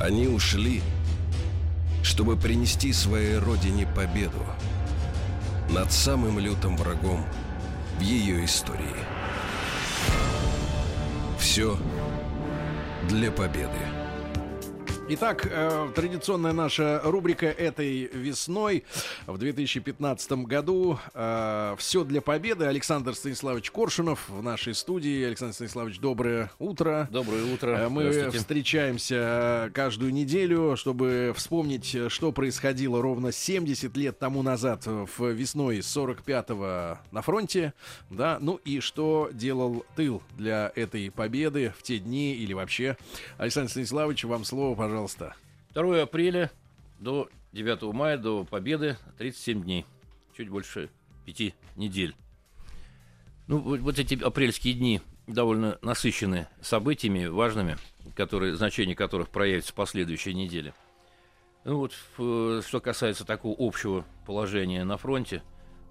Они ушли, чтобы принести своей родине победу над самым лютым врагом в ее истории. Все для победы. Итак, э, традиционная наша рубрика этой весной в 2015 году э, «Все для победы». Александр Станиславович Коршунов в нашей студии. Александр Станиславович, доброе утро. Доброе утро. Э, мы встречаемся каждую неделю, чтобы вспомнить, что происходило ровно 70 лет тому назад, в весной 45-го на фронте. Да, ну и что делал тыл для этой победы в те дни или вообще. Александр Станиславович, вам слово, пожалуйста пожалуйста. 2 апреля до 9 мая, до Победы, 37 дней. Чуть больше пяти недель. Ну, вот, эти апрельские дни довольно насыщены событиями важными, которые, значение которых проявится в последующей неделе. Ну вот, что касается такого общего положения на фронте,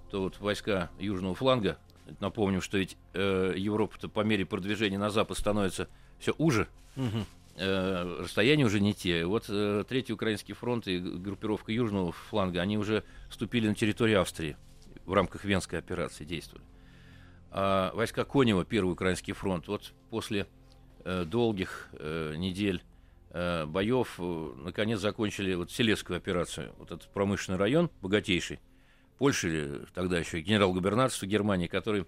то вот войска южного фланга, напомним, что ведь э, Европа-то по мере продвижения на запад становится все уже, угу расстояния уже не те. Вот э, Третий Украинский фронт и группировка Южного фланга, они уже вступили на территорию Австрии в рамках Венской операции действовали. А войска Конева, Первый Украинский фронт, вот после э, долгих э, недель э, боев, э, наконец закончили вот Селецкую операцию. Вот этот промышленный район, богатейший, Польши, тогда еще генерал-губернаторство Германии, который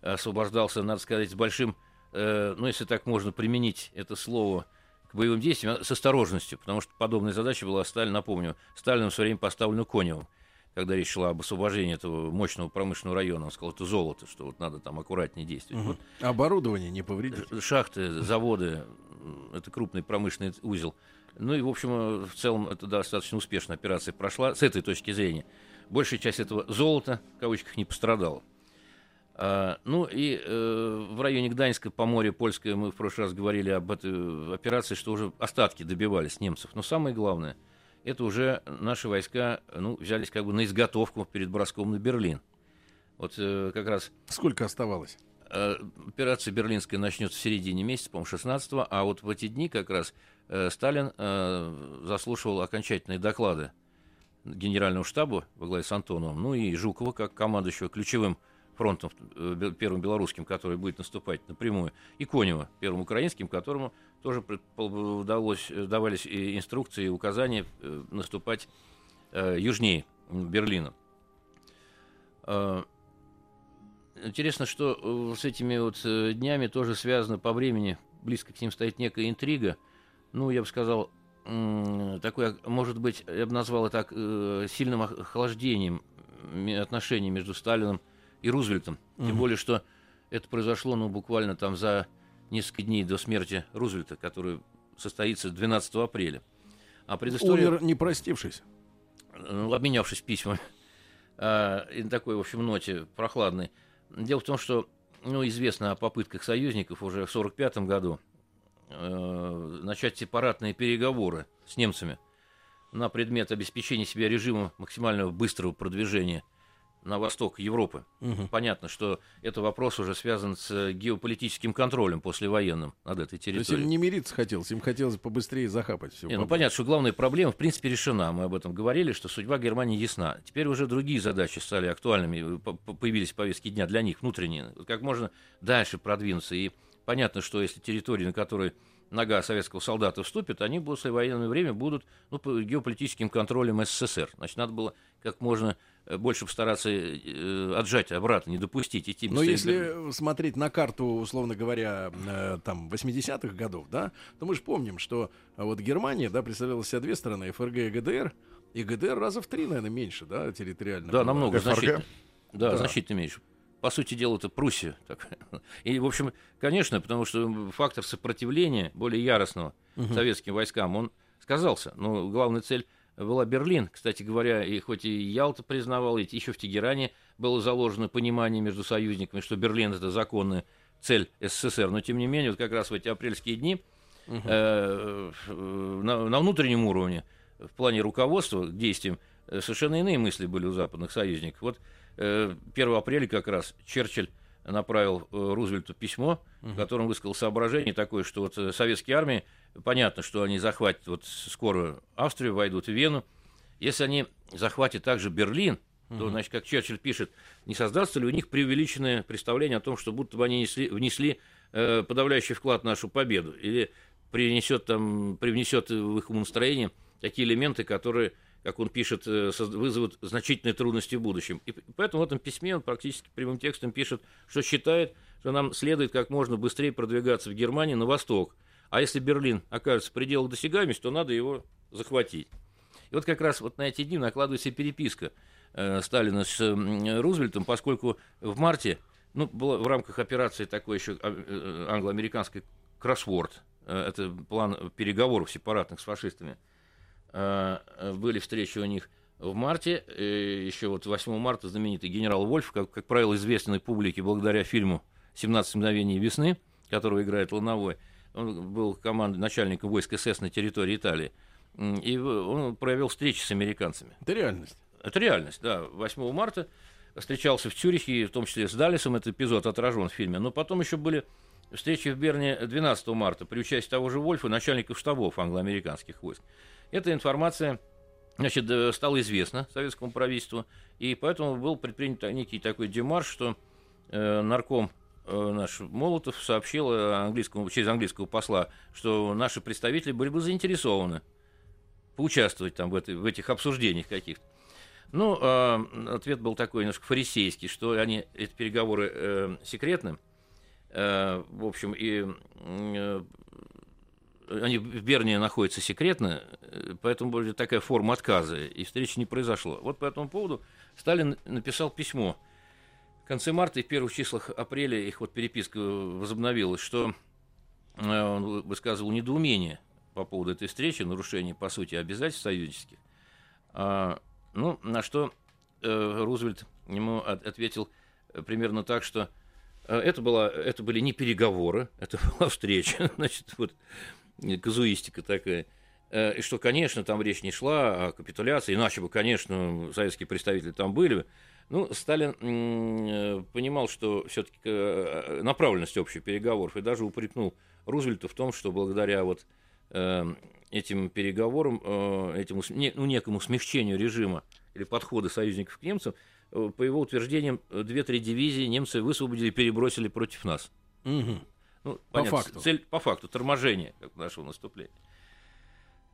освобождался, надо сказать, с большим, э, ну, если так можно применить это слово, к боевым действиям с осторожностью, потому что подобная задача была Сталин, напомню, Сталином в свое время поставлена Коневым, когда речь шла об освобождении этого мощного промышленного района. Он сказал, это золото, что вот надо там аккуратнее действовать. Угу. Вот. Оборудование не повредить. Шахты, заводы, это крупный промышленный узел. Ну и, в общем, в целом, это достаточно успешная операция прошла с этой точки зрения. Большая часть этого золота, в кавычках, не пострадала. А, ну и э, в районе Гданьска, по морю Польское, мы в прошлый раз говорили об этой операции, что уже остатки добивались немцев. Но самое главное, это уже наши войска ну, взялись как бы на изготовку перед броском на Берлин. Вот э, как раз... Сколько оставалось? Э, операция берлинская начнется в середине месяца, по-моему, 16 -го, а вот в эти дни как раз э, Сталин э, заслушивал окончательные доклады генерального штаба во главе с Антоновым, ну и Жукова как командующего ключевым фронтом э, первым белорусским, который будет наступать напрямую, и Конева, первым украинским, которому тоже удалось, э, давались инструкции и указания э, наступать южнее Берлина. Интересно, что с этими вот днями тоже связано по времени, близко к ним стоит некая интрига. Ну, я бы сказал, такое, может быть, я бы назвал это сильным охлаждением отношений между Сталином и Рузвельтом. Угу. Тем более, что это произошло, ну, буквально там за несколько дней до смерти Рузвельта, который состоится 12 апреля. А предыстория... Умер, не простившись. Ну, обменявшись письмами. А, и на такой, в общем, ноте прохладной. Дело в том, что, ну, известно о попытках союзников уже в 1945 году э, начать сепаратные переговоры с немцами на предмет обеспечения себя режима максимального быстрого продвижения – на восток Европы. Угу. Понятно, что это вопрос уже связан с геополитическим контролем послевоенным над этой территорией. То есть им не мириться хотелось, им хотелось побыстрее захапать все. Не, ну понятно, что главная проблема в принципе решена. Мы об этом говорили, что судьба Германии ясна. Теперь уже другие задачи стали актуальными, появились повестки дня для них внутренние. Как можно дальше продвинуться. И понятно, что если территории, на которой нога советского солдата вступит, они в послевоенное время будут ну, по геополитическим контролем СССР. Значит, надо было как можно Э, больше постараться э, отжать обратно, не допустить идти. Но если смотреть на карту, условно говоря, э, там 80-х годов, да, то мы же помним, что вот Германия, да, представляла себя две страны, ФРГ и ГДР, и ГДР раза в три, наверное, меньше, да, территориально. Да, намного, ФРГ? значительно. Да, да, значительно меньше. по сути дела, это Пруссия. И, в общем, конечно, потому что фактор сопротивления более яростного угу. советским войскам, он сказался. Но главная цель была Берлин. Кстати говоря, и хоть и Ялта признавал, и еще в Тегеране было заложено понимание между союзниками, что Берлин это законная цель СССР, но тем не менее, вот как раз в эти апрельские дни угу. э, на, на внутреннем уровне, в плане руководства к действиям, э, совершенно иные мысли были у западных союзников. Вот э, 1 апреля как раз Черчилль направил э, Рузвельту письмо, в котором высказал соображение такое, что вот э, советские армии, понятно, что они захватят вот скоро Австрию, войдут в Вену. Если они захватят также Берлин, то, значит, как Черчилль пишет, не создастся ли у них преувеличенное представление о том, что будто бы они несли, внесли э, подавляющий вклад в нашу победу, или принесет там, привнесет в их умонастроение такие элементы, которые как он пишет, э, вызовут значительные трудности в будущем. И поэтому в этом письме он практически прямым текстом пишет, что считает, что нам следует как можно быстрее продвигаться в Германии на восток. А если Берлин окажется в пределах досягаемости, то надо его захватить. И вот как раз вот на эти дни накладывается переписка э, Сталина с Рузвельтом, поскольку в марте, ну, было в рамках операции такой еще а, э, англо-американской кроссворд, это план переговоров сепаратных с фашистами – были встречи у них в марте, э, еще вот 8 марта знаменитый генерал Вольф, как, как правило, известной публике благодаря фильму «17 мгновений весны», которого играет Луновой, он был командой начальником войск СС на территории Италии, и он провел встречи с американцами. Это реальность. Это реальность, да. 8 марта встречался в Цюрихе, в том числе с Далисом, этот эпизод отражен в фильме, но потом еще были встречи в Берне 12 марта при участии того же Вольфа, начальников штабов англо-американских войск. Эта информация значит, э, стала известна советскому правительству, и поэтому был предпринят некий такой демарш, что э, нарком э, наш Молотов сообщил английскому, через английского посла, что наши представители были бы заинтересованы поучаствовать там в, этой, в этих обсуждениях каких-то. Ну, э, ответ был такой немножко фарисейский, что они, эти переговоры э, секретны. В общем, и они в Берне находятся секретно, э, поэтому будет такая форма отказа, и встречи не произошло. Вот по этому поводу Сталин написал письмо. В конце марта и в первых числах апреля их вот переписка возобновилась, что э, он высказывал недоумение по поводу этой встречи, нарушение, по сути, обязательств союзнических. А, ну, на что э, Рузвельт ему от, ответил примерно так, что это, была, это были не переговоры, это была встреча. Значит, вот казуистика такая. Э, и что, конечно, там речь не шла о капитуляции, иначе бы, конечно, советские представители там были. Ну, Сталин э, понимал, что все-таки э, направленность общих переговоров, и даже упрекнул Рузвельта в том, что благодаря вот этим переговорам, этому ну, некому смягчению режима или подхода союзников к немцам, по его утверждениям, две-три дивизии немцы высвободили и перебросили против нас. Угу. Ну, по понятно, факту. Цель по факту, торможение как нашего наступления.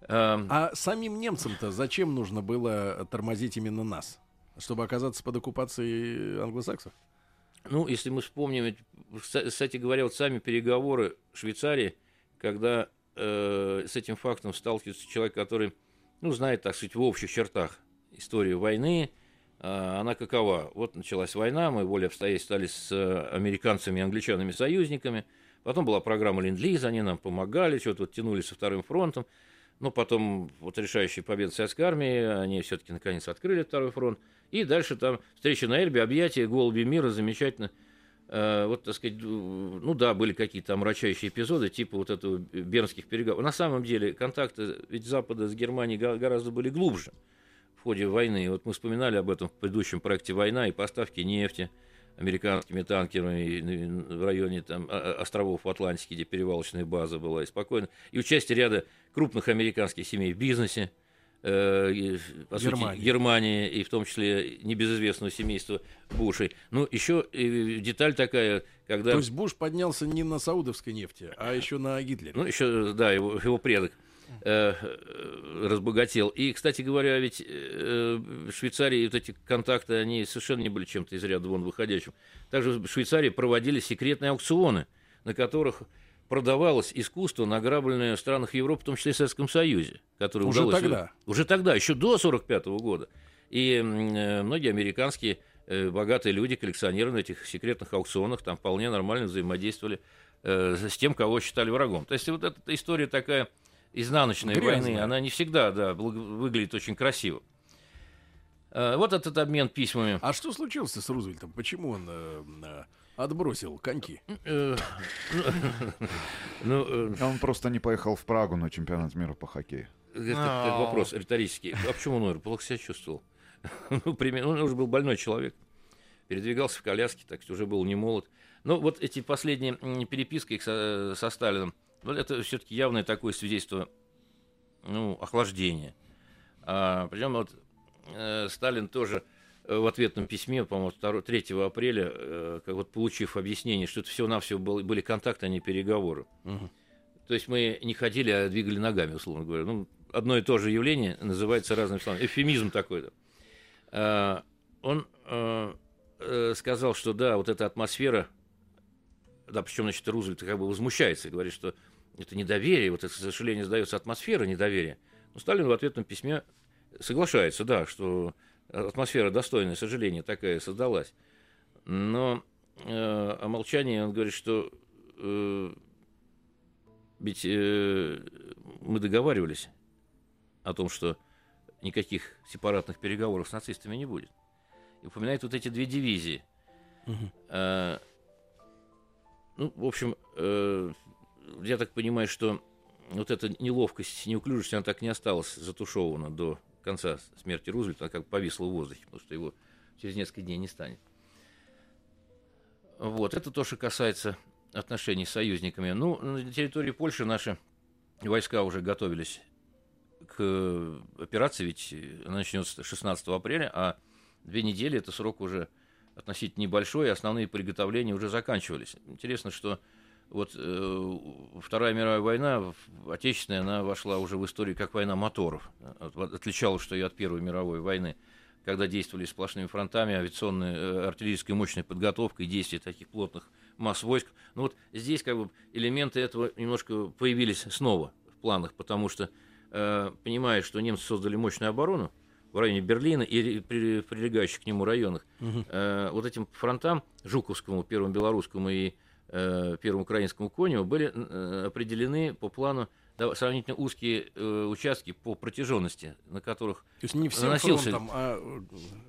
Эм, а самим немцам-то зачем нужно было тормозить именно нас? Чтобы оказаться под оккупацией англосаксов? Ну, если мы вспомним, кстати говоря, вот сами переговоры Швейцарии, когда э, с этим фактом сталкивается человек, который, ну, знает, так сказать, в общих чертах историю войны, э, она какова? Вот началась война, мы более обстоятельств стали с э, американцами и англичанами союзниками – Потом была программа ленд они нам помогали, что-то вот тянули со вторым фронтом. Но потом вот решающая победа советской армии, они все-таки наконец открыли второй фронт. И дальше там встреча на Эльбе, объятия, голуби мира, замечательно. Э, вот, так сказать, ну да, были какие-то омрачающие эпизоды, типа вот этого бернских переговоров. На самом деле контакты ведь Запада с Германией гораздо были глубже в ходе войны. Вот мы вспоминали об этом в предыдущем проекте «Война» и поставки нефти – американскими танкерами в районе там, а, а, островов в Атлантике, где перевалочная база была, и спокойно. И участие ряда крупных американских семей в бизнесе, э, по Германия. сути, Германии, и в том числе небезызвестного семейства Бушей. Ну, еще деталь такая, когда... То есть Буш поднялся не на саудовской нефти, а еще на Гитлере. Ну, еще, да, его, его предок. Э, э, разбогател. И, кстати говоря, ведь э, в Швейцарии вот эти контакты, они совершенно не были чем-то из ряда вон выходящим. Также в Швейцарии проводили секретные аукционы, на которых продавалось искусство, награбленное в странах Европы, в том числе и в Советском Союзе. Которое уже удалось... тогда? Уже тогда, еще до 1945 года. И многие американские э, богатые люди, коллекционеры на этих секретных аукционах там вполне нормально взаимодействовали э, с тем, кого считали врагом. То есть вот эта история такая изнаночной Грязная. войны, она не всегда да, благ- выглядит очень красиво. Э, вот этот обмен письмами. А что случилось с Рузвельтом? Почему он э, э, отбросил коньки? Э, Ну, Он просто не поехал в Прагу на чемпионат мира по хоккею. это как вопрос риторический. А почему он? Плохо себя чувствовал. Ну, примерно, он уже был больной человек. Передвигался в коляске, так что уже был не молод. Но вот эти последние переписки со, со Сталином, вот это все-таки явное такое свидетельство ну, охлаждения. А, причем вот э, Сталин тоже э, в ответном письме, по-моему, 2, 3 апреля, э, как вот получив объяснение, что это всего-навсего был- были контакты, а не переговоры. То есть мы не ходили, а двигали ногами, условно говоря. Ну, одно и то же явление называется разными словами. Эвфемизм такой-то. А, Он э, э, сказал, что да, вот эта атмосфера, да, причем, значит, Рузвельт как бы возмущается и говорит, что это недоверие, вот это, к сожалению, сдается атмосфера недоверия. Но Сталин в ответном письме соглашается, да, что атмосфера достойная сожаления такая создалась. Но э, о молчании он говорит, что э, ведь э, мы договаривались о том, что никаких сепаратных переговоров с нацистами не будет. И упоминает вот эти две дивизии. Э, ну, в общем, э, я так понимаю, что вот эта неловкость, неуклюжесть, она так не осталась затушевана до конца смерти Рузвельта, она как повисла в воздухе, потому что его через несколько дней не станет. Вот, это то, что касается отношений с союзниками. Ну, на территории Польши наши войска уже готовились к операции, ведь она начнется 16 апреля, а две недели это срок уже относительно небольшой, и основные приготовления уже заканчивались. Интересно, что вот э, Вторая мировая война, отечественная, она вошла уже в историю как война моторов. От- Отличалась, что и от Первой мировой войны, когда действовали сплошными фронтами, авиационная, э, артиллерийская мощная подготовка и действия таких плотных масс войск. Ну вот здесь как бы элементы этого немножко появились снова в планах, потому что, э, понимая, что немцы создали мощную оборону в районе Берлина и при- прилегающих к нему районах, э, вот этим фронтам, Жуковскому, Первому Белорусскому и э, Первому Украинскому Коневу, были э, определены по плану да, сравнительно узкие э, участки по протяженности, на которых То есть не всем Наносился- фронтом, а э,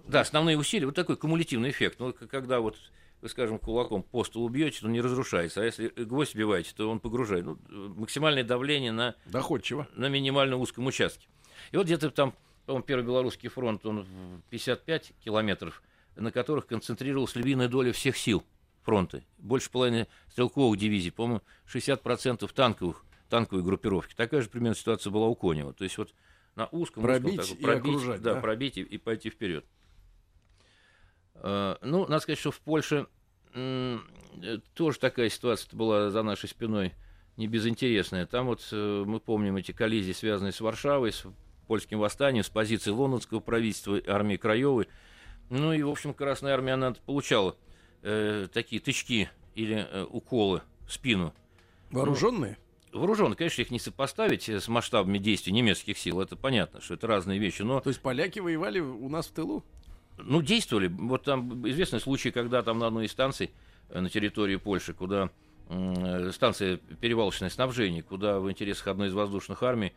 да, основные усилия, вот такой кумулятивный эффект. Ну, когда вот вы, скажем, кулаком по столу бьете, то не разрушается, а если гвоздь биваете, то он погружает. Ну, э, максимальное давление на, доходчиво. на минимально узком участке. И вот где-то там, по-моему, Первый Белорусский фронт, он в 55 километров, на которых концентрировалась львиная доля всех сил фронта. Больше половины стрелковых дивизий, по-моему, 60% танковых, танковой группировки. Такая же примерно ситуация была у Конева. То есть вот на узком, узком Пробить таком- и окружать, да, да? пробить и, и пойти вперед. Э, Ну, надо сказать, что в Польше э, тоже такая ситуация была за нашей спиной не безинтересная. Там вот э, мы помним эти коллизии, связанные с Варшавой, с польским восстанием, с позиции лондонского правительства, армии Краевой. Ну и, в общем, Красная Армия, она получала э, такие тычки или э, уколы в спину. Вооруженные? Вооружен, конечно, их не сопоставить э, с масштабами действий немецких сил, это понятно, что это разные вещи, но То есть поляки воевали у нас в тылу? ну, действовали. Вот там известный случай, когда там на одной из станций э, на территории Польши, куда э, станция перевалочное снабжение, куда в интересах одной из воздушных армий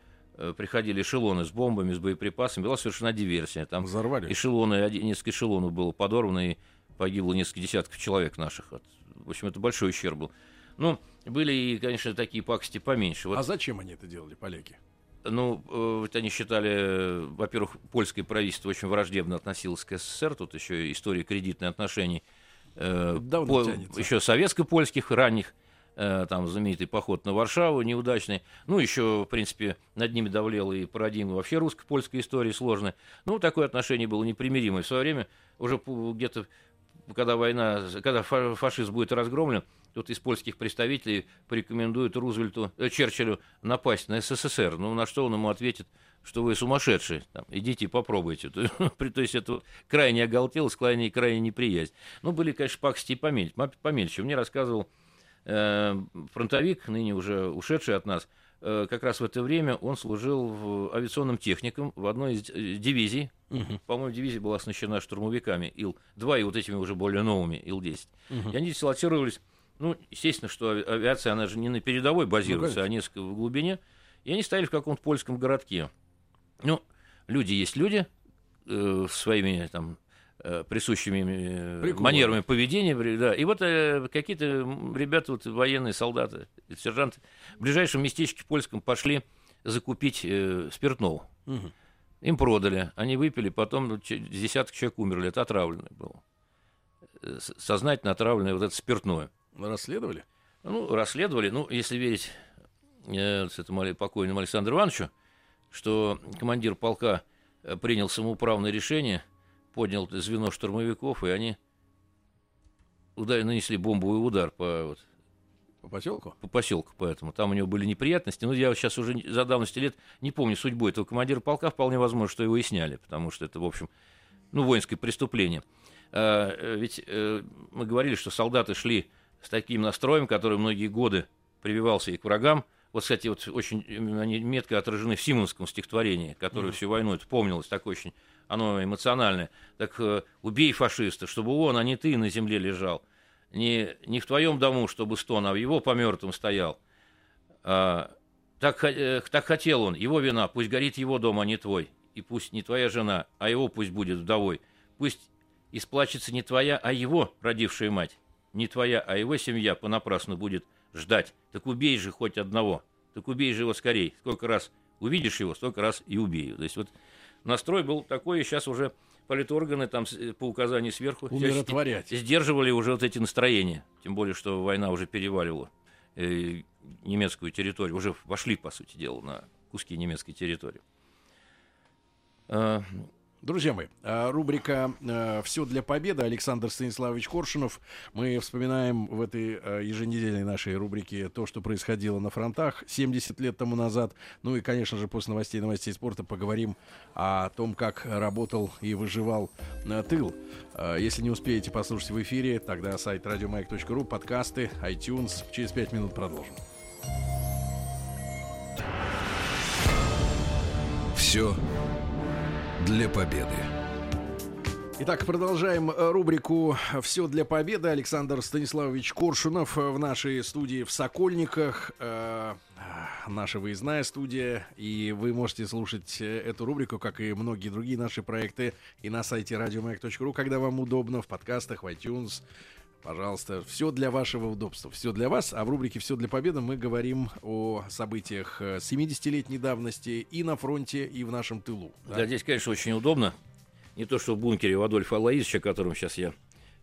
приходили эшелоны с бомбами, с боеприпасами, была совершена диверсия. Там Взорвали. эшелоны, несколько эшелонов было подорвано, и погибло несколько десятков человек наших. В общем, это большой ущерб был. Ну, были и, конечно, такие пакости поменьше. Вот А зачем они это делали, поляки? ну, э, вот они считали, э, во-первых, польское правительство очень враждебно относилось к СССР, тут еще история кредитных отношений, э, Давно по- тянется. еще советско-польских ранних, э, там знаменитый поход на Варшаву неудачный, ну, еще, в принципе, над ними давлела и парадигма вообще русско-польской истории сложная. Ну, такое отношение было непримиримое. В свое время, уже где-то, когда война, когда фа- фашизм будет разгромлен, тут из польских представителей порекомендуют Рузвельту, э, Черчиллю напасть на СССР. Ну, на что он ему ответит, что вы сумасшедшие, там, идите и попробуйте. То, то есть это вот крайне оголтелость, крайне, крайне неприязнь. Ну, были, конечно, пакости и помельче. помельче. Мне рассказывал э, фронтовик, ныне уже ушедший от нас, э, как раз в это время он служил в авиационном техником в одной из э, дивизий. Мгм. По-моему, дивизия была оснащена штурмовиками Ил-2 и вот этими уже более новыми Ил-10. Мгм. И они дислоцировались, ну, естественно, что ави- авиация, она же не на передовой базируется, конечно. а несколько в глубине. И они стояли в каком-то польском городке. Ну, люди есть люди, э, своими там э, присущими э, Приколы. манерами поведения, да. И вот э, какие-то ребята, вот, военные солдаты, сержанты, в ближайшем местечке польском пошли закупить э, спиртного. Мгм. Им продали, они выпили, потом ну, десяток человек умерли, это отравленное было. Э, Сознательно отравленное вот это спиртное. Расследовали? Ну, расследовали, ну, если верить э, этому покойному Александру Ивановичу, что командир полка э, принял самоуправное решение, поднял звено штурмовиков, и они удар, нанесли бомбовый удар по, вот, По поселку? по поселку, поэтому там у него были неприятности. Ну, я сейчас уже за давности лет не помню судьбу этого командира полка, вполне возможно, что его и сняли, потому что это, в общем, ну, воинское преступление. А, э, ведь э, мы говорили, что солдаты шли с таким настроем, который многие годы прививался и к врагам. Вот, кстати, вот очень именно они метко отражены в Симонском стихотворении, которое всю войну это помнилось, такое очень, оно эмоциональное. Так э, убей фашиста, чтобы он, а не ты, на земле лежал. Не, не в твоем дому, чтобы стон, а в его по мертвым стоял. А, так, э, так хотел он, его вина, пусть горит его дом, а не твой. И пусть не твоя жена, а его пусть будет вдовой. Пусть исплачется не твоя, а его родившая мать. Не твоя, а его семья понапрасну будет ждать. Так убей же хоть одного. Так убей же его скорей. Сколько раз увидишь его, столько раз и убей. То есть вот настрой был такой, и сейчас уже политорганы там э, по указанию сверху Умиротворять. сдерживали уже вот эти настроения. Тем более, что война уже переваливала э, немецкую территорию. Уже вошли, по сути дела, на куски немецкой территории. Друзья мои, а, рубрика «Все для победы» Александр Станиславович Коршунов. Мы вспоминаем в этой а, еженедельной нашей рубрике то, что происходило на фронтах 70 лет тому назад. Ну и, конечно же, после новостей новостей спорта поговорим о том, как работал и выживал тыл. Если не успеете послушать в эфире, тогда сайт радиомаяк.ру, подкасты, iTunes. Через 5 минут продолжим. Все для победы. Итак, продолжаем э, рубрику «Все для победы». Александр Станиславович Коршунов э, в нашей студии в Сокольниках. Э, Наша выездная студия. И вы можете слушать э, эту рубрику, как и многие другие наши проекты, и на сайте радиомаяк.ру, когда вам удобно, в подкастах, в iTunes. Пожалуйста, все для вашего удобства, все для вас. А в рубрике «Все для победы» мы говорим о событиях э, 70-летней давности и на фронте, и в нашем тылу. да. да, здесь, конечно, очень удобно. Не то, что в бункере у Адольфа Алаизовича, о котором сейчас я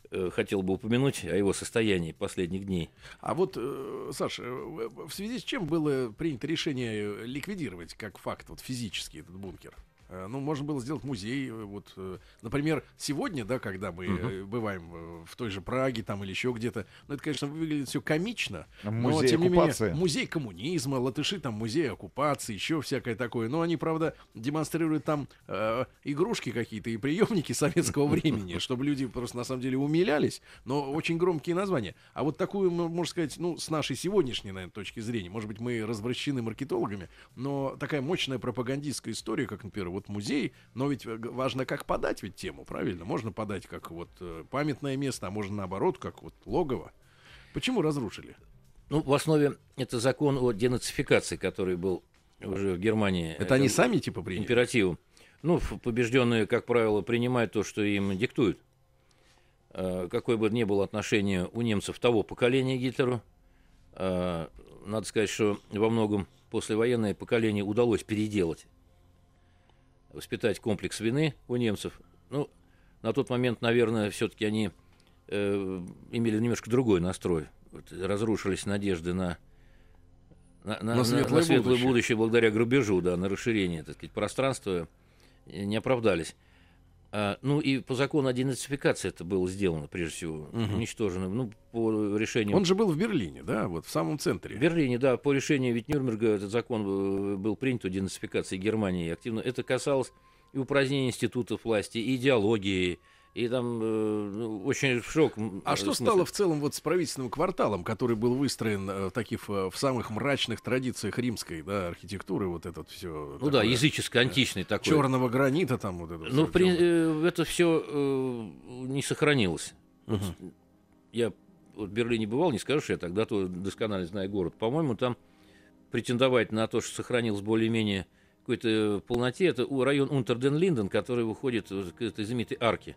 э, хотел бы упомянуть, о его состоянии последних дней. А вот, э, Саша, э, в связи с чем было принято решение э, ликвидировать как факт вот физически этот бункер? Э, Ну, можно было сделать музей. э, Вот, э, например, сегодня, да, когда мы э, бываем в той же Праге там или еще где-то, ну, это, конечно, выглядит все комично. но, Музей тем не оккупации. менее, музей коммунизма, латыши там музей оккупации, еще всякое такое. Но они, правда, демонстрируют там э, игрушки какие-то и приемники советского времени, чтобы люди просто на самом деле умилялись. Но очень громкие названия. А вот такую, можно сказать, ну, с нашей сегодняшней, наверное, точки зрения, может быть, мы развращены маркетологами, но такая мощная пропагандистская история, как, например, вот музей, но ведь э, важно, как подать ведь тему, правильно? Можно подать как вот э, памятное место, а можно наоборот, как вот логово. Почему разрушили? Ну, в основе это закон о денацификации, который был уже в Германии. Это они э, сами типа приняли? императивом. Ну, побежденные, как правило, принимают то, что им диктуют. Э, Какое бы ни было отношение у немцев того поколения Гитлеру, надо сказать, что во многом послевоенное поколение удалось переделать, воспитать комплекс вины у немцев. Ну, на тот момент, наверное, все-таки они э, имели немножко другой настрой. Вот разрушились надежды на на, на- На светлое светлое будущее. будущее благодаря грабежу, да, на расширение, так сказать, пространства не оправдались. А, ну и по закону о денацификации это было сделано, прежде всего, уничтожено. Ну, по решению Он же был в Берлине, да, вот в самом в центре. Берлине, да, по решению ведь Нюрнберга этот закон э, был принят о денацификации Германии активно. Это касалось и упразднения институтов власти, и идеологии, И там э, ну, очень шок. А что смысле. стало в целом вот с правительственным кварталом, который был выстроен э, в таких э, в самых мрачных традициях римской да, архитектуры, вот этот все. Ну да, языческий, античный такой. Черного гранита там вот это. Ну, при- э, это все не сохранилось. Вот я вот в Берлине бывал, не скажу, что я тогда то досконально знаю город. По-моему, там претендовать на то, что сохранилось более-менее какой-то полноте, это район Унтерден-Линден, который выходит к этой знаменитой арке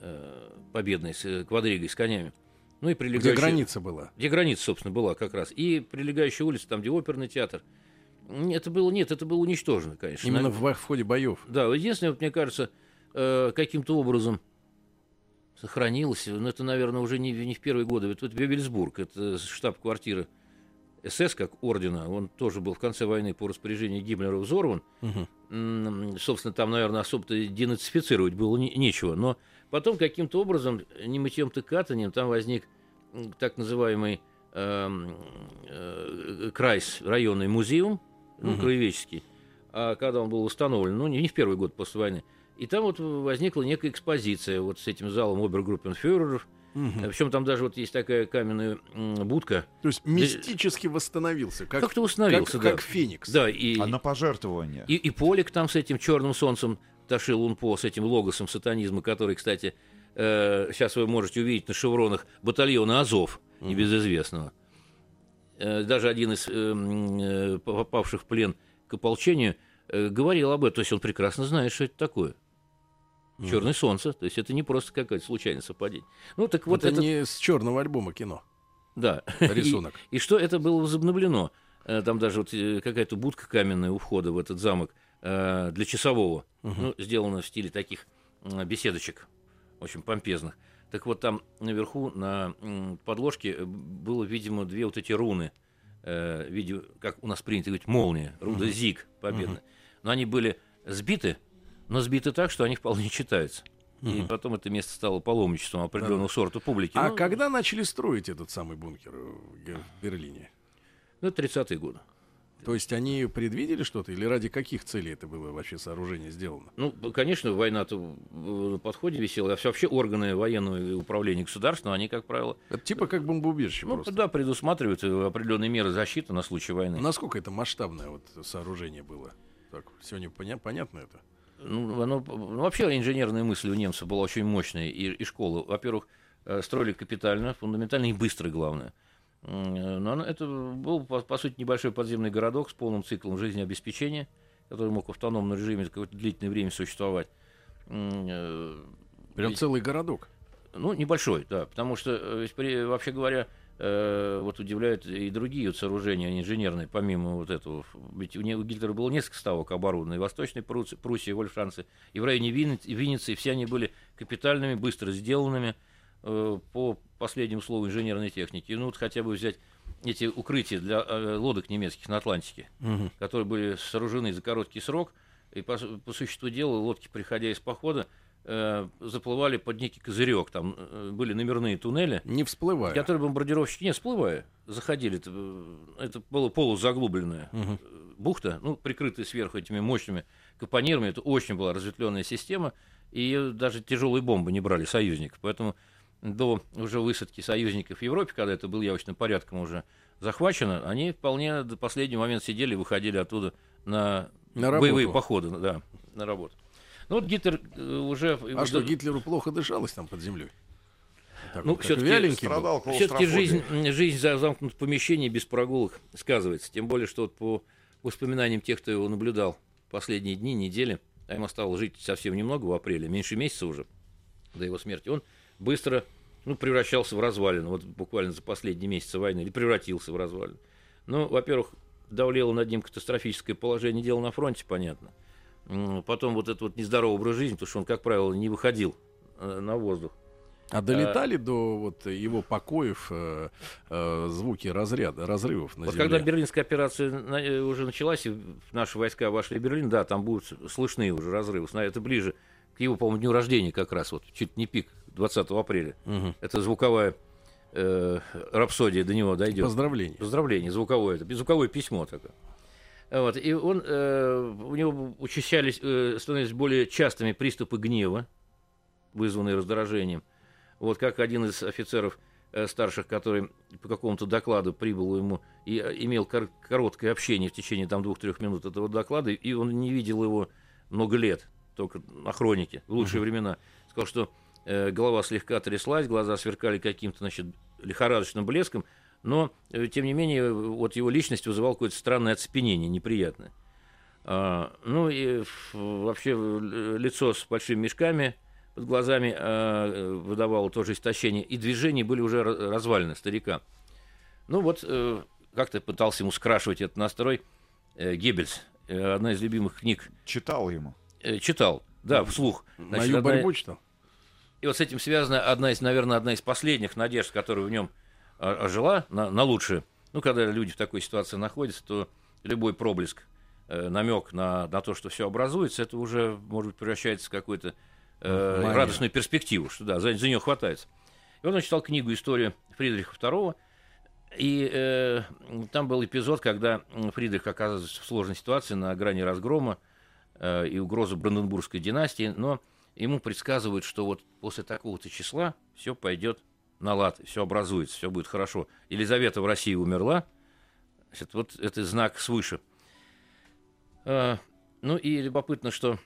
э, победной с э, квадригой, с конями. Ну и Где прилегающая... граница была. Где граница, собственно, была как раз. И прилегающая улица, там, где оперный театр. Это было, нет, это было уничтожено, конечно. Именно в, в ходе боев. Да, единственное, вот, мне кажется, э, каким-то образом сохранилось, но это, наверное, уже не, в- не в первые годы. Вот, вот Бевельсбург, это штаб-квартира СС, как ордена, он тоже был в конце войны по распоряжению Гиммлера взорван. М, Собственно, там, наверное, особо-то денацифицировать было не- нечего. Но потом каким-то образом, не мытьем-то катанием, там возник так называемый эм, э, Крайс, районный музеум, ну, Мгм. краеведческий, а когда он был установлен, ну, не, не в первый год после войны. И там вот возникла некая экспозиция вот с этим залом обергруппенфюреров. Мгм. Причем там даже вот есть такая каменная будка. То есть мистически восстановился, как, Как-то установился, как, да. как феникс. Да, и, А на пожертвования? и, и Полик там с этим черным солнцем Ташил Лунпо, с этим логосом сатанизма, который, кстати, сейчас вы можете увидеть на шевронах батальона Азов, небезызвестного. Э, даже один из э, м, э, попавших в плен к ополчению э, говорил об этом. То есть он прекрасно знает, что это такое. Черное солнце. То есть это не просто какое-то случайное совпадение. Ну, так вот это этот- не с черного альбома кино. да. Рисунок. И, и что это было возобновлено? Э, Там даже вот э, какая-то будка каменная у входа в этот замок э, для часового. Ну, сделана в стиле таких беседочек, очень помпезных. Так вот там наверху на подложке было, видимо, две вот эти руны. э, виде, как у нас принято говорить, молния, руна Зиг победная. Но они были сбиты, но сбиты так, что они вполне читаются. И потом это место стало паломничеством определенного сорта публики. А Ну, когда начали строить этот самый бункер в Берлине? Ну, 30-е годы. То есть они предвидели что-то или ради каких целей это было вообще сооружение сделано? Ну, конечно, война-то в- на подходе висела, а вообще органы военного управления государственного, они, как правило, Это типа как бомбоубежище ну, просто. да, предусматривают э, определенные меры защиты на случай войны. Насколько это масштабное вот сооружение было? Так, сегодня поня- понятно это? Ну, оно- ну, вообще инженерная мысль у немцев была очень мощная, и, и школа. Во-первых, э, строили капитально, фундаментально и быстро, главное. Э, Но это был, по, по сути, небольшой подземный городок с полным циклом жизнеобеспечения, который мог в автономном режиме какое-то длительное время существовать. Э, Прям целый городок. Ну, небольшой, да, потому что, вообще говоря, э, вот удивляют и другие вот сооружения инженерные, помимо вот этого. Ведь у, у Гитлера было несколько ставок оборудованы, и Восточной Прусси- Пруссии, и Вольфшанце, и в районе Винни- Винницы, все они были капитальными, быстро сделанными э, по последнему слову инженерной техники. Ну, вот хотя бы взять эти укрытия для э, лодок немецких на Атлантике, которые были сооружены за короткий срок, и по, по существу дела лодки, приходя из похода, э, заплывали под некий козырек. Там э, были номерные туннели, Не всплывая. которые бомбардировщики, не всплывая, заходили. Это, это было полузаглубленная э, бухта, ну, прикрытая сверху этими мощными капонирами. Это очень была разветвленная система, и даже тяжелые бомбы не брали союзников. Поэтому до уже высадки союзников в Европе, когда это было явочным порядком уже захвачено, они вполне до последнего момента сидели и выходили оттуда на, На боевые походы, да, на работу. Ну вот Гитлер э, уже... А что, Гитлеру плохо дышалось там под землей? Так Ну, Все-таки клаустрофобией. жизнь, жизнь за замкнутом помещении без прогулок сказывается. Тем более, что вот по воспоминаниям тех, кто его наблюдал последние дни, недели, а ему осталось жить совсем немного в апреле, меньше месяца уже до его смерти, он быстро ну, превращался в развалину, вот буквально за последние месяцы войны, или превратился в развалину. Ну, во-первых, давлело над ним катастрофическое положение дела на фронте, понятно. Потом вот этот вот нездоровый образ жизни, потому что он, как правило, не выходил э, на воздух. А долетали до вот его покоев э, э, звуки разряда, разрывов на Вот земле? когда берлинская операция на- э, уже началась, и наши войска вошли в Берлин, да, там будут слышны уже разрывы. Это ближе к его, по-моему, дню рождения как раз, вот чуть не пик, 20 апреля. Мгм. Это звуковая э, рапсодия до него дойдет. Поздравления. Поздравление, звуковое, это звуковое письмо такое. Вот, и он, э, у него учащались, э, становились более частыми приступы гнева, вызванные раздражением. Вот как один из офицеров э, старших, который по какому-то докладу прибыл ему и э, имел кор- короткое общение в течение там двух-трех минут этого доклада, и он не видел его много лет, только на хронике, в лучшие uh-huh. времена. Сказал, что э, голова слегка тряслась, глаза сверкали каким-то, значит, лихорадочным блеском, но, э, тем не менее, вот его личность вызывала какое-то странное оцепенение, неприятное. А, ну и вообще лицо с большими мешками под глазами а, выдавало тоже истощение, и движения были уже развалены старика. Ну вот, э, как-то пытался ему скрашивать этот настрой э, Геббельс, э, одна из любимых книг. Читал ему? Читал, да, вслух. Значит, Мою борьбу читал? И вот с этим связана одна из, наверное, одна из последних надежд, которая в нем ожила на, на лучшее. Ну, когда люди в такой ситуации находятся, то любой проблеск, э, намек на, на то, что все образуется, это уже, может быть, превращается в какую-то э, радостную перспективу, что да, за, за нее хватается. И он читал книгу «История Фридриха II», и э, там был эпизод, когда Фридрих оказывается в сложной ситуации на грани разгрома э, и угрозы Бранденбургской династии, но ему предсказывают, что вот после такого-то числа все пойдет на лад, все образуется, все будет хорошо. Елизавета в России умерла, значит, вот это знак свыше. А, ну и любопытно, что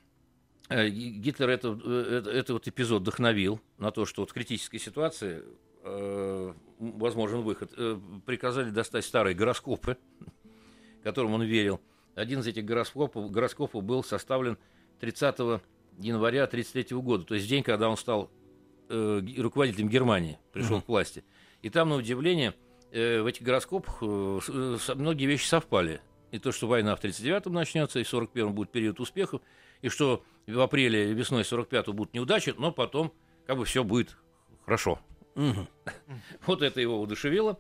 э, Гитлер это, это, это вот эпизод вдохновил на то, что вот в критической ситуации э, возможен выход. Э, приказали достать старые гороскопы, которым он верил. Один из этих гороскопов, гороскопов был составлен 30 января 1933 года, то есть день, когда он стал э, руководителем Германии, пришел uh-huh. к власти. И там, на удивление, э, в этих гороскопах э, э, многие вещи совпали. И то, что война в 1939-м начнется, и в 1941-м будет период успехов, и что в апреле и весной 45-го будут неудачи, но потом как бы все будет хорошо. Угу. Вот это его удушевило.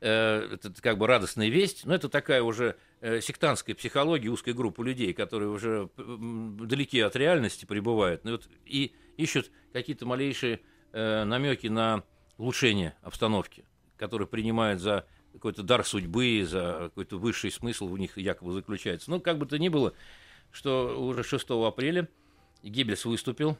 Э, это как бы радостная весть, но это такая уже э, сектантская психология узкой группы людей, которые уже далеки от реальности пребывают, ну, вот, и ищут какие-то малейшие э, намеки на улучшение обстановки, которые принимают за какой-то дар судьбы, за какой-то высший смысл в них якобы заключается. Ну, как бы то ни было, что уже 6 апреля Геббельс выступил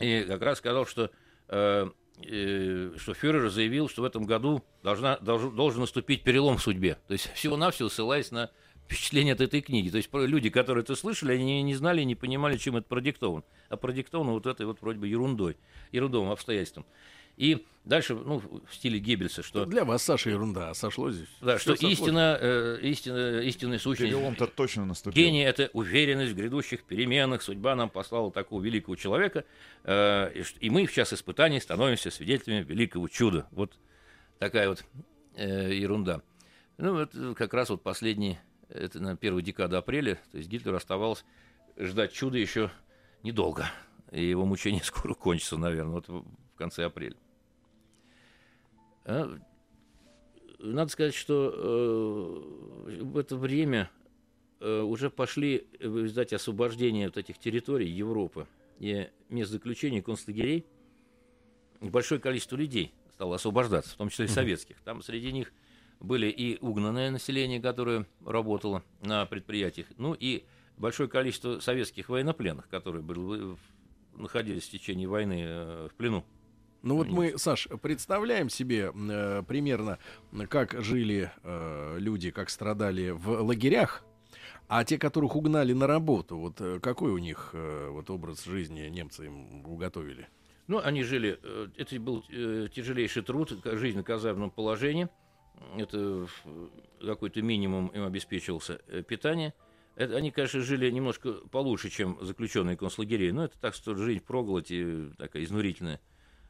и как раз сказал, что э, Э, что фюрер заявил, что в этом году должна, должен, должен наступить перелом в судьбе. То есть всего-навсего ссылаясь на впечатление от этой книги. То есть люди, которые это слышали, они не знали, не понимали, чем это продиктовано. А продиктовано вот этой вот вроде бы ерундой, ерундовым обстоятельством. И дальше, ну, в стиле Геббельса, что... Для вас, Саша, ерунда, а сошло здесь. Да, что сошло. истина, э, истина, истинная сущность... Перелом-то точно наступил. Гений — это уверенность в грядущих переменах. Судьба нам послала такого великого человека. Э, и, и мы в час испытаний становимся свидетелями великого чуда. Вот такая вот э, ерунда. Ну, вот как раз вот последний, это на первую декаду апреля, то есть Гитлеру оставалось ждать чуда еще недолго. И его мучение скоро кончится, наверное, вот в конце апреля. А, надо сказать, что э, в это время э, уже пошли в результате освобождения вот этих территорий Европы и мест заключения концлагерей большое количество людей стало освобождаться, в том числе и советских. Там среди них были и угнанное население, которое работало на предприятиях, ну и большое количество советских военнопленных, которые были, находились в течение войны э, в плену. Ну вот мы, Саш, представляем себе э, примерно, как жили э, люди, как страдали в лагерях, а те, которых угнали на работу, вот э, какой у них э, вот образ жизни немцы им уготовили? Ну, они жили, э, это был э, тяжелейший труд, жизнь в казарменном положении, это какой-то минимум им обеспечивался э, питание. Это, они, конечно, жили немножко получше, чем заключенные концлагерей, но это так, что жизнь в проголоде такая изнурительная.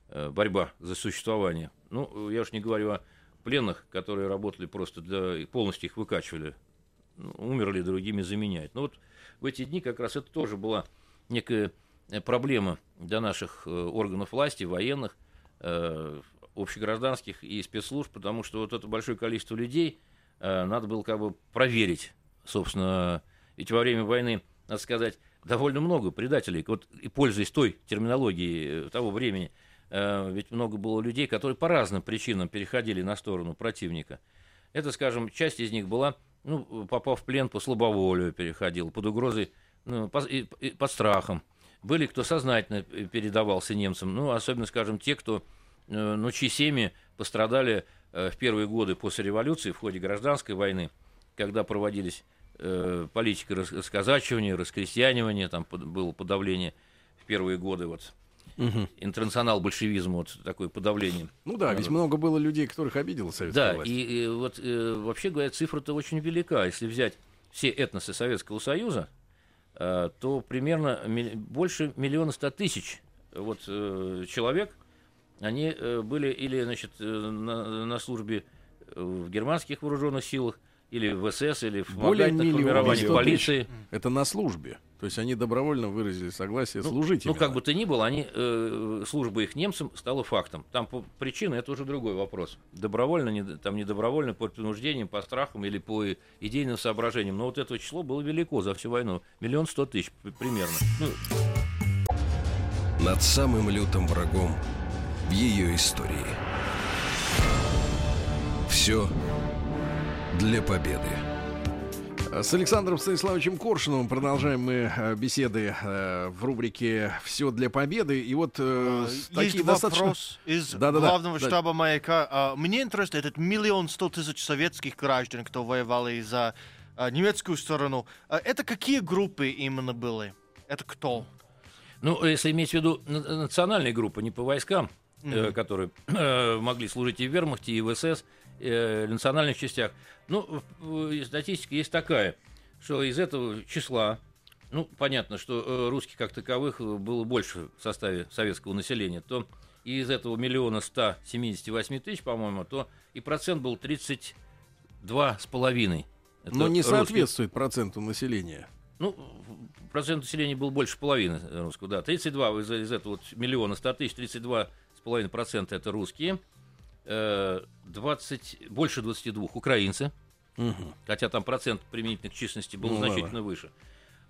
Э, борьба за существование. Ну, я уж не говорю о пленных, которые работали просто для... полностью их выкачивали. Ну, умерли, другими заменяют. Но вот в эти дни как раз это тоже была некая э, проблема для наших органов власти, военных, общегражданских и спецслужб, потому что вот это большое количество людей надо было как бы проверить, собственно, ведь во время войны, надо сказать, довольно много предателей, вот и пользуясь той терминологией того времени, Э, ведь много было людей, которые по разным причинам переходили на сторону противника. Это, скажем, часть из них была, ну, попав в плен по слабоволию, переходил, под угрозой, ну, по, и, и, под страхом. Были, кто сознательно передавался немцам, ну, особенно, скажем, те, кто, э, чьи семьи пострадали э, в первые годы после революции, в ходе гражданской войны, когда проводились э, политика расказачивания, раскрестьянивания, там было подавление в первые годы вот угу. интернационал-большевизм, вот такое подавление. Ну да, ведь много было людей, которых обидела советская да, власть. Да, и, и вот э, вообще говоря, цифра-то очень велика. Если взять все этносы Советского Союза, э, то примерно ми- больше миллиона ста тысяч вот, э, человек, они э, были или значит, э, на, на службе в германских вооруженных силах, или в СС, или в Более формировании полиции. Это на службе. То есть они добровольно выразили согласие ну, служить. Ну, как бы то ни было, они, э, служба их немцам стала фактом. Там по, причина это уже другой вопрос. Добровольно, не, там не добровольно, по принуждениям, по страхам или по идейным соображениям. Но вот это число было велико за всю войну. Миллион сто тысяч примерно. Ну. Над самым лютым врагом в ее истории. Все для победы. С Александром Станиславовичем Коршуновым продолжаем мы э, беседы э, в рубрике «Все для победы». И вот э, Есть такие достаточно... вопрос из да, да, главного да, штаба да. «Маяка». А, мне интересно, этот миллион сто тысяч советских граждан, кто воевали за а, немецкую сторону, а, это какие группы именно были? Это кто? Ну, если иметь в виду национальные группы, не по войскам, mm-hmm. которые могли служить и в вермахте, и в СС, э, национальных частях. Ну, статистика есть такая, что из этого числа, ну, понятно, что э, русских как таковых было больше в составе советского населения, то из этого миллиона ста семидесяти восьми тысяч, по-моему, то и процент был тридцать два с половиной. Но не русских. соответствует проценту населения. Ну, процент населения был больше половины русского, да. 32 из, из этого вот миллиона 100 тысяч, 32 с половиной процента это русские. 20, э, больше 22 украинцы, угу. хотя там процент применительно к численности был ну, значительно ладно. выше.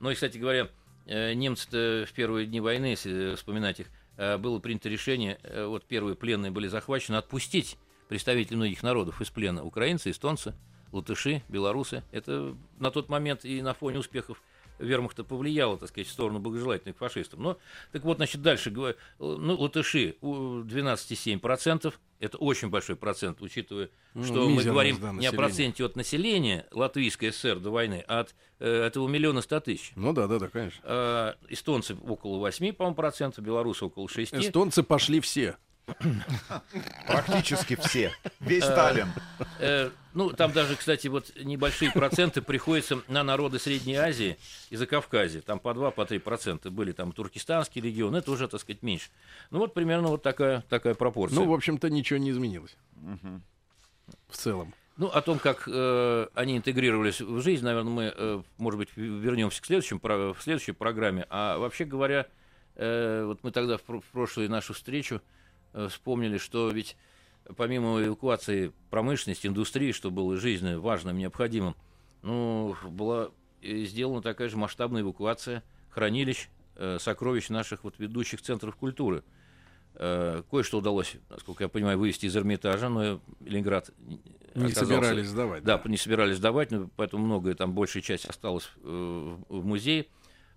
Но, и, кстати говоря, э, немцы в первые дни войны, если вспоминать их, э, было принято решение, вот первые пленные были захвачены, отпустить представителей многих народов из плена. Украинцы, эстонцы, латыши, белорусы. Это на тот момент и на фоне успехов вермахта повлияло, так сказать, в сторону благожелательных фашистов. Но, так вот, значит, дальше, ну, латыши 12,7%, это очень большой процент, учитывая, ну, что мы говорим да, не о проценте от населения Латвийской ССР до войны, а от э, этого миллиона ста тысяч. Ну да, да, да, конечно. Э, эстонцы около 8, по-моему, процентов, белорусы около 6. Эстонцы пошли все. Практически все. Весь э, Сталин. Э, ну, там даже, кстати, вот небольшие проценты приходятся на народы Средней Азии и Закавказья. Там по 2-3 по процента были там туркестанский регион. Это уже, так сказать, меньше. Ну, вот примерно вот такая, такая пропорция. Ну, в общем-то, ничего не изменилось. В целом. Ну, о том, как э, они интегрировались в жизнь, наверное, мы, э, может быть, вернемся к следующему, в следующей программе. А вообще говоря, э, вот мы тогда в, в прошлую нашу встречу Э, вспомнили, что ведь помимо эвакуации промышленности, индустрии, что было жизненно важным, необходимым, ну, была сделана такая же масштабная эвакуация хранилищ, э, сокровищ наших вот ведущих центров культуры. Э, кое-что удалось, насколько я понимаю, вывести из Эрмитажа, но Ленинград не собирались сдавать. Да, да, не собирались сдавать, но поэтому многое там, большая часть осталась в музее.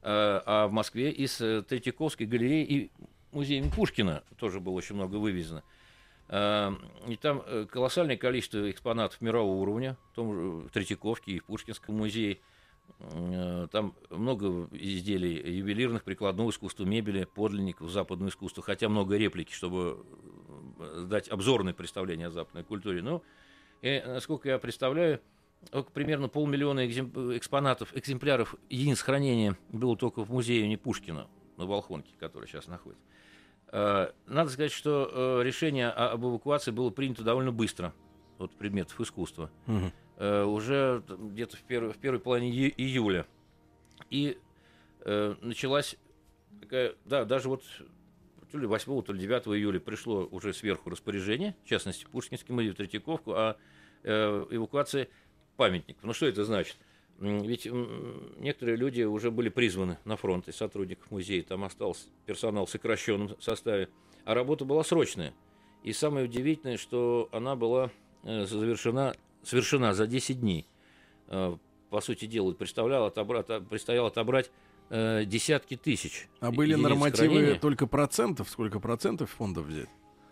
А в Москве из Третьяковской галереи и музеем Пушкина тоже было очень много вывезено. А, и там э, колоссальное количество экспонатов мирового уровня, в том же в Третьяковке и в Пушкинском музее. Э, там много изделий ювелирных, прикладного искусства, мебели, подлинников западного искусства, хотя много реплики, чтобы э, дать обзорное представление о западной культуре. Но, и, насколько я представляю, примерно полмиллиона экспонатов, экземпляров единиц хранения было только в музее не Пушкина на Волхонке, который сейчас находится. Э, надо сказать, что э, решение об эвакуации было принято довольно быстро от предметов искусства. Угу. Уже где-то в, первой, в первой половине июля. И началась такая, да, даже вот то ли 8, то ли 9 июля пришло уже сверху распоряжение, в частности, Пушкинский музей, Третьяковку, о эвакуации памятников. Ну, что это значит? Ведь некоторые люди уже были призваны на фронт из сотрудников музея, там остался персонал в сокращенном составе, а работа была срочная. И самое удивительное, что она была э, завершена, совершена за 10 дней. Э, по сути дела, представлял отобрать, предстояло отобрать э, десятки тысяч. А были нормативы хранения. только процентов? Сколько процентов фондов взять?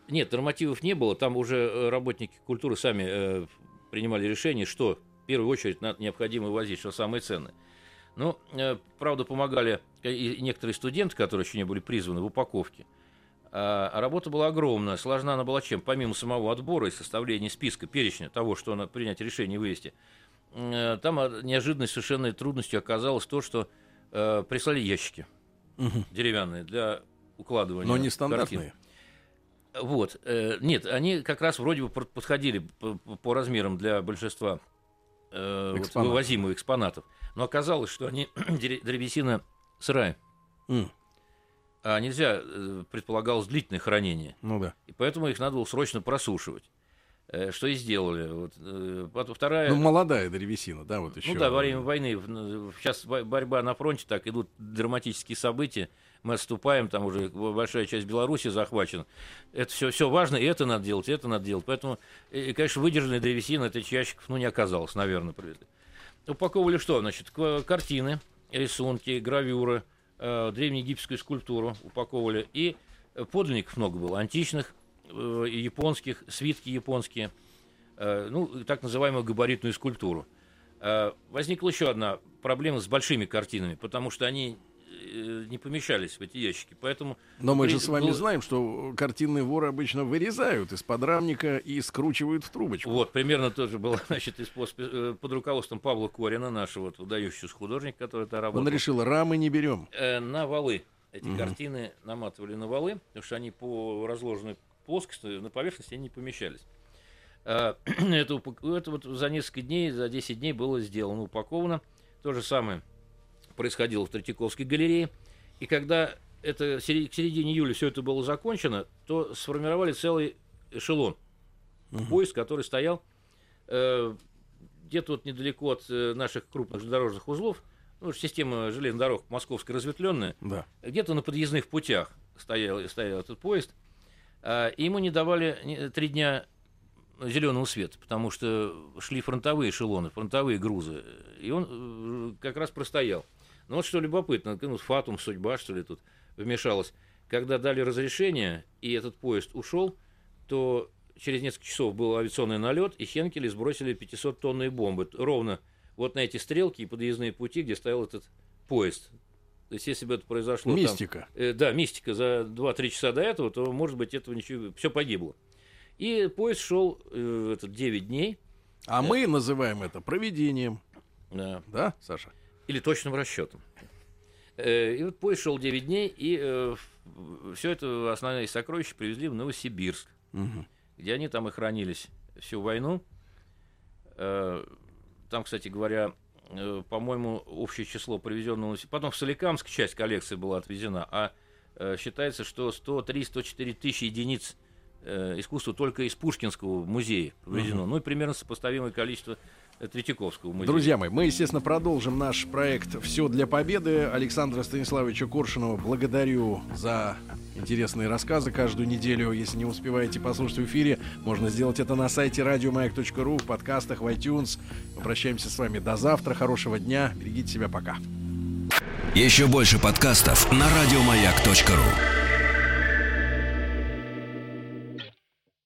Нет, нормативов не было. Там уже работники культуры сами э, принимали решение, что первую очередь необходимо возить, что самое ценное. Ну, э, правда, помогали и некоторые студенты, которые еще не были призваны в упаковке. А, работа была огромная. Сложна она была чем? Помимо самого отбора и составления списка, перечня того, что надо принять решение вывести, э, там неожиданной совершенно трудностью оказалось то, что э, прислали ящики угу. деревянные для укладывания. Но не стандартные. Картин. Вот. Э, нет, они как раз вроде бы подходили по, по размерам для большинства э, вот, вывозимых экспонатов. Но оказалось, что они древесина сырая. Mm. А нельзя, э, предполагалось, длительное хранение. Ну да. И поэтому их надо было срочно просушивать. Э, что и сделали. Вот, э, вторая... Ну, молодая древесина, да, вот еще. Ну да, во время войны, сейчас борьба на фронте, так идут драматические события, мы отступаем, там уже большая часть Беларуси захвачена. Это все, все важно, и это надо делать, и это надо делать. Поэтому, и, конечно, выдержанная древесина этих ящиков, ну, не оказалось, наверное. Упаковывали что? Значит, картины, рисунки, гравюры, э, древнеегипетскую скульптуру упаковывали. И подлинников много было, античных, э, японских, свитки японские, э, ну, так называемую габаритную скульптуру. Э, возникла еще одна проблема с большими картинами, потому что они не помещались в эти ящики, поэтому... Но мы же с вами знаем, что картинные воры обычно вырезают из подрамника и скручивают в трубочку. Вот, примерно тоже было, значит, э, под руководством Павла Корина, нашего вот, выдающегося художника, который это работал. Он решил, рамы не берем. на валы. Эти угу. картины наматывали на валы, потому что они по разложенной плоскости, на поверхности они не помещались. Это, это вот за несколько дней, за 10 дней было сделано, упаковано. То же самое происходило в Третьяковской галерее. И когда это к середине июля все это было закончено, то сформировали целый эшелон. Угу. Поезд, который стоял э, где-то вот недалеко от э, наших крупных железнодорожных узлов, ну, система железных дорог московская разветвленная, да. где-то на подъездных путях стоял, стоял этот поезд, э, и ему не давали три дня зеленого света, потому что шли фронтовые эшелоны, фронтовые грузы, и он э, как раз простоял. Но вот что любопытно, ну, фатум, судьба, что ли, тут вмешалась. Когда дали разрешение, и этот поезд ушел, то через несколько часов был авиационный налет, и Хенкели сбросили 500-тонные бомбы. Ровно вот на эти стрелки и подъездные пути, где стоял этот поезд. То есть, если бы это произошло... Мистика. Там, э, да, мистика за 2-3 часа до этого, то, может быть, этого ничего... Все погибло. И поезд шел э, этот 9 дней. А э, мы называем это проведением. Да. Да, Саша? Или точным расчетом. Э, и вот поезд шел 9 дней, и э, все это основные сокровища привезли в Новосибирск, угу. где они там и хранились всю войну. Э, там, кстати говоря, э, по-моему, общее число привезенного... Потом в Соликамск часть коллекции была отвезена, а э, считается, что 103-104 тысячи единиц э, искусства только из Пушкинского музея привезено. Угу. Ну и примерно сопоставимое количество Третьяковского музея. Друзья мои, мы, естественно, продолжим наш проект «Все для победы». Александра Станиславовича Коршунова благодарю за интересные рассказы каждую неделю. Если не успеваете послушать в эфире, можно сделать это на сайте радиомаяк.ру, в подкастах, в iTunes. Прощаемся с вами до завтра. Хорошего дня. Берегите себя. Пока. Еще больше подкастов на радиомаяк.ру